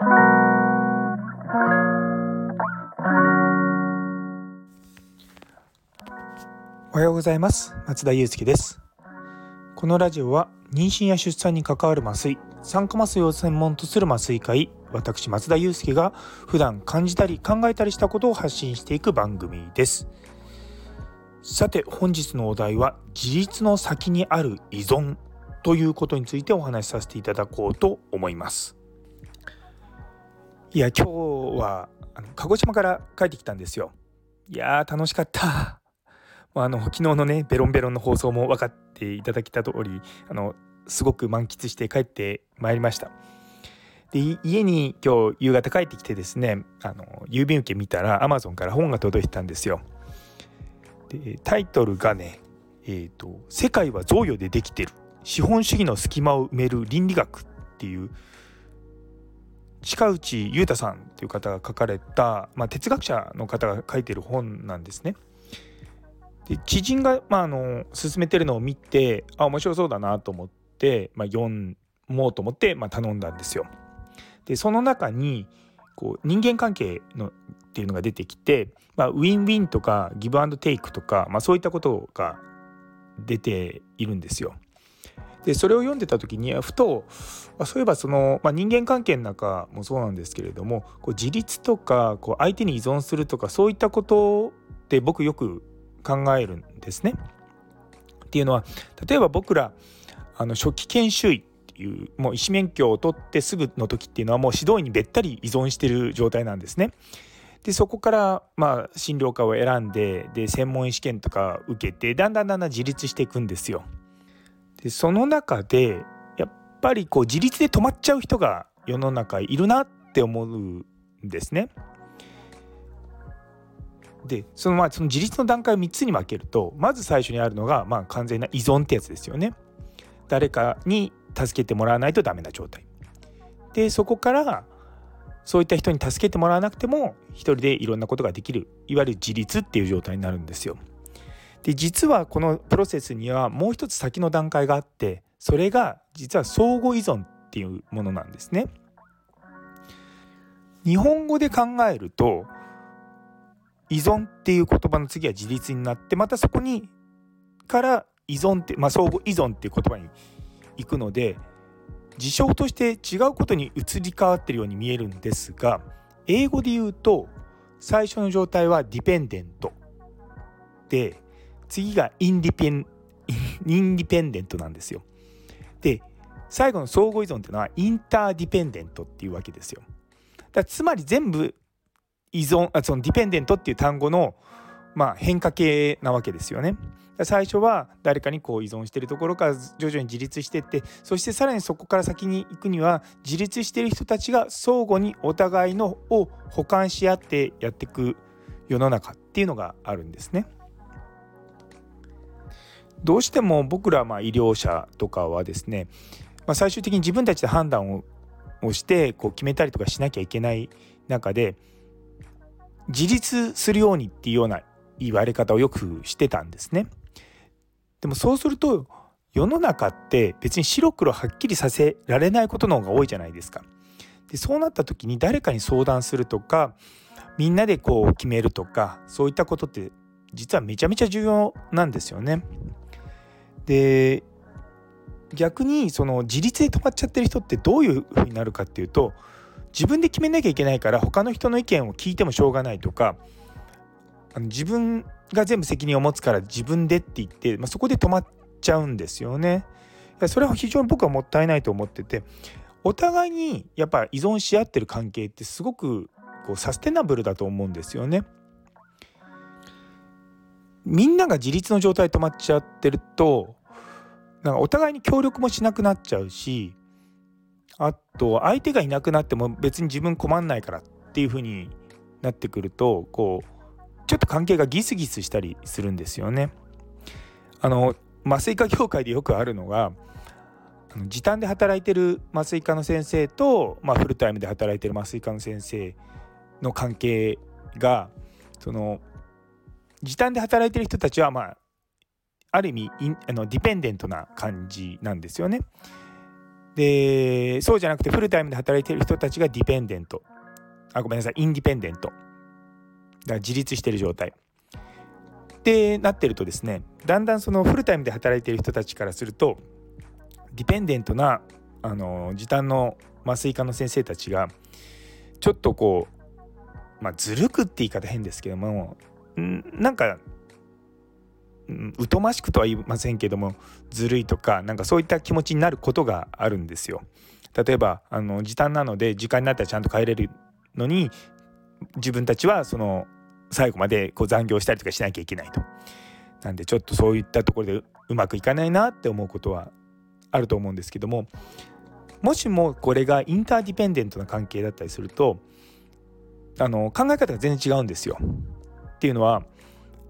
おはようございます。松田祐介です。このラジオは妊娠や出産に関わる麻酔酸化麻酔を専門とする麻酔科医私松田祐介が普段感じたり考えたりしたことを発信していく番組です。さて本日のお題は自立の先にある依存ということについてお話しさせていただこうと思います。いや今日はあの鹿児島から帰ってきたんですよ。いやー楽しかった。あの昨日のねベロンベロンの放送も分かっていただけた通りあのすごく満喫して帰ってまいりました。で家に今日夕方帰ってきてですねあの郵便受け見たら Amazon から本が届いてたんですよ。でタイトルがねえーと「世界は贈与でできてる。資本主義の隙間を埋める倫理学」っていう近内裕太さんという方が書かれた、まあ、哲学者の方が書いてる本なんですね。で知人が、まあ、あの勧めてるのを見てあ面白そうだなと思って、まあ、読もうと思って、まあ、頼んだんですよ。でその中にこう人間関係のっていうのが出てきて、まあ、ウィンウィンとかギブアンドテイクとか、まあ、そういったことが出ているんですよ。でそれを読んでた時にふとそういえばその、まあ、人間関係の中もそうなんですけれどもこう自立とかこう相手に依存するとかそういったことって僕よく考えるんですね。っていうのは例えば僕らあの初期研修医っていうもう医師免許を取ってすぐの時っていうのはもう指導医にべったり依存してる状態なんですね。でそこからまあ診療科を選んでで専門医試験とか受けてだんだんだんだん自立していくんですよ。でその中でやっぱりこう自立で止まっちゃう人が世の中いるなって思うんですね。でそのまあその自立の段階を3つに分けるとまず最初にあるのがまあ完全な依存ってやつですよね。誰かに助けてもらわないとダメな状態。でそこからそういった人に助けてもらわなくても一人でいろんなことができるいわゆる自立っていう状態になるんですよ。で実はこのプロセスにはもう一つ先の段階があってそれが実は相互依存っていうものなんですね。日本語で考えると依存っていう言葉の次は自立になってまたそこにから依存って、まあ、相互依存っていう言葉に行くので事象として違うことに移り変わってるように見えるんですが英語で言うと最初の状態はディペンデントで次がインディペンインディペンデントなんですよ。で最後の相互依存っていうのはインターディペンデントっていうわけですよ。だつまり全部依存あそのディペンデントっていう単語の、まあ、変化系なわけですよね。最初は誰かにこう依存してるところから徐々に自立していってそしてさらにそこから先に行くには自立してる人たちが相互にお互いのを補完し合ってやっていく世の中っていうのがあるんですね。どうしても僕らまあ医療者とかはですね、まあ、最終的に自分たちで判断ををしてこう決めたりとかしなきゃいけない中で自立するようにっていうような言われ方をよくしてたんですね。でもそうすると世の中って別に白黒はっきりさせられないことの方が多いじゃないですか。でそうなった時に誰かに相談するとかみんなでこう決めるとかそういったことって実はめちゃめちゃ重要なんですよね。で逆にその自立で止まっちゃってる人ってどういうふうになるかっていうと自分で決めなきゃいけないから他の人の意見を聞いてもしょうがないとかあの自分が全部責任を持つから自分でって言って、まあ、そこで止まっちゃうんですよね。それは非常に僕はもったいないと思っててお互いにやっぱ依存し合ってる関係ってすごくこうサステナブルだと思うんですよね。みんなが自立の状態止まっちゃってるとなんかお互いに協力もしなくなっちゃうしあと相手がいなくなっても別に自分困んないからっていう風になってくるとこうちょっと関係がギスギスしたりするんですよね。あの麻酔科業界でよくあるのが時短で働いてる麻酔科の先生と、まあ、フルタイムで働いてる麻酔科の先生の関係がその時短で働いてる人たちはまあある意味あのディペンデントな感じなんですよね。でそうじゃなくてフルタイムで働いてる人たちがディペンデント。あごめんなさいインディペンデント。だから自立してる状態。ってなってるとですねだんだんそのフルタイムで働いてる人たちからするとディペンデントなあの時短の麻酔科の先生たちがちょっとこうまあずるくって言い方変ですけどもんなんか疎ましくとは言いませんけどもずるいとかなんかそういった気持ちになることがあるんですよ。例えばあの時短なので時間になったらちゃんと帰れるのに自分たちはその最後までこう残業したりとかしなきゃいけないと。なんでちょっとそういったところでうまくいかないなって思うことはあると思うんですけどももしもこれがインターディペンデントな関係だったりするとあの考え方が全然違うんですよ。っていうのは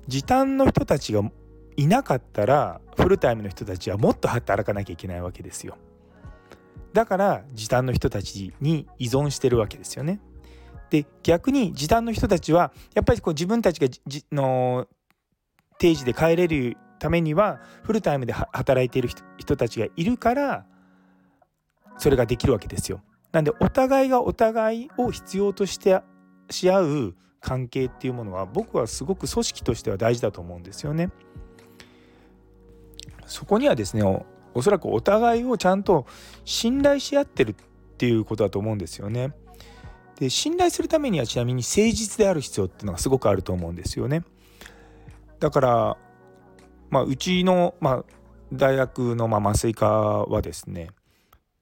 時短の人たちがいなかったらフルタイムの人たちはもっと働かなきゃいけないわけですよ。だから時短の人たちに依存してるわけですよね。で逆に時短の人たちはやっぱりこう自分たちがじの定時で帰れるためにはフルタイムで働いている人たちがいるからそれができるわけですよ。なんでお互いがお互いを必要としてし合う関係っていうものは僕はすごく組織としては大事だと思うんですよね。そこにはですねおそらくお互いをちゃんと信頼し合ってるっていうことだと思うんですよね。で信頼するためにはちなみに誠実である必要っていうのがすごくあると思うんですよね。だからまあうちの、まあ、大学のまあ麻酔科はですね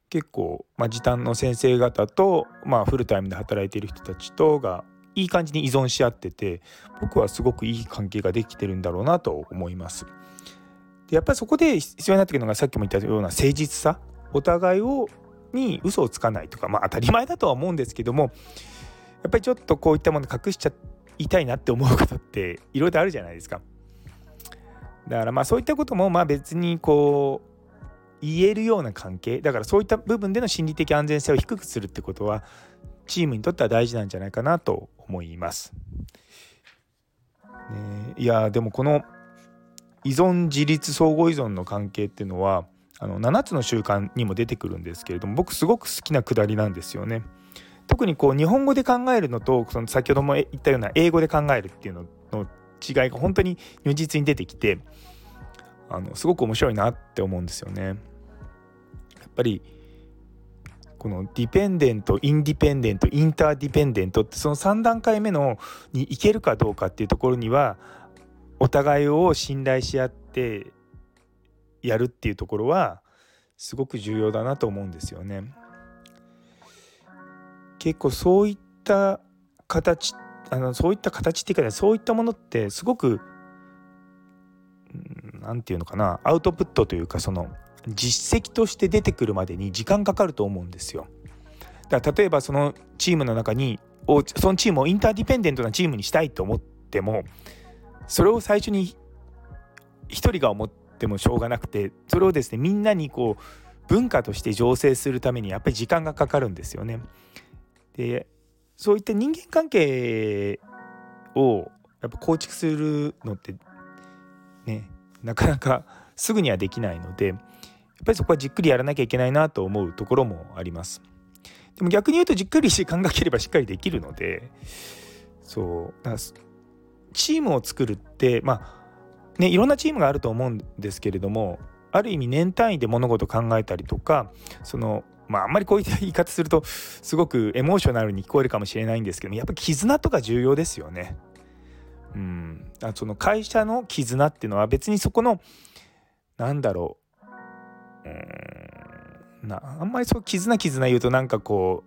結構、まあ、時短の先生方と、まあ、フルタイムで働いている人たちとがいい感じに依存し合ってて僕はすごくいい関係ができてるんだろうなと思います。でやっぱりそこで必要になってくるのがさっきも言ったような誠実さお互いをに嘘をつかないとかまあ当たり前だとは思うんですけどもやっぱりちょっとこういったもの隠しちゃいたいなって思うことっていろいろあるじゃないですか。だからまあそういったこともまあ別にこう言えるような関係だからそういった部分での心理的安全性を低くするってことはチームにとっては大事なんじゃないかなと思います。ね、いやでもこの依存自立相互依存の関係っていうのはあの7つの習慣にも出てくるんですけれども僕すごく好きなくだりなんですよね。特にこう日本語で考えるのとその先ほども言ったような英語で考えるっていうのの違いが本当に如実に出てきてあのすごく面白いなって思うんですよね。やっぱりこのディペンデントインディペンデントインターディペンデントってその3段階目のに行けるかどうかっていうところにはお互いを信頼し合ってやるっていうところはすごく重要だなと思うんですよね。結構そういった形あのそういった形っていうかねそういったものってすごく何て言うのかなアウトプットというかその実績として出てくるまでに時間かかると思うんですよ。だから例えばそのチームの中にそのチームをインターディペンデントなチームにしたいと思ってもそれを最初に一人が思ってもしょうがなくてそれをですねみんなにこう文化として醸成するためにやっぱり時間がかかるんですよね。でそういった人間関係をやっぱ構築するのってねなかなかすぐにはできないのでやっぱりそこはじっくりやらなきゃいけないなと思うところもあります。でも逆に言うとじっくり時間がければしっかりできるのでそうだからチームを作るってまあねいろんなチームがあると思うんですけれどもある意味年単位で物事考えたりとかそのまああんまりこういった言い方するとすごくエモーショナルに聞こえるかもしれないんですけどやっぱ絆とか重要ですよね。うん、あその会社の絆っていうのは別にそこのなんだろう。うん。なあんまりそう絆絆言うとなんかこ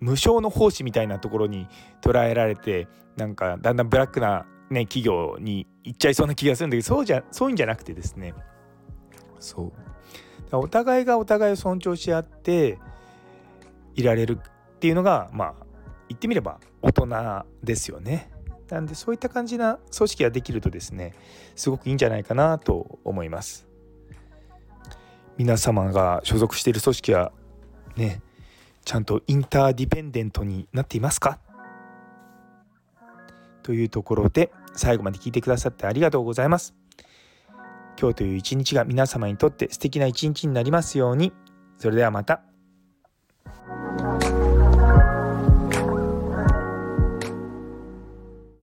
う無償の奉仕みたいなところに捉えられてなんかだんだんブラックな、ね、企業に行っちゃいそうな気がするんだけどそうじゃそういうんじゃなくてですねそうお互いがお互いを尊重し合っていられるっていうのがまあ言ってみれば大人ですよね。なんでそういった感じな組織ができるとですねすごくいいんじゃないかなと思います。皆様が所属している組織はねちゃんとインターディペンデントになっていますか？というところで最後まで聞いてくださってありがとうございます。今日という一日が皆様にとって素敵な一日になりますように。それではまた。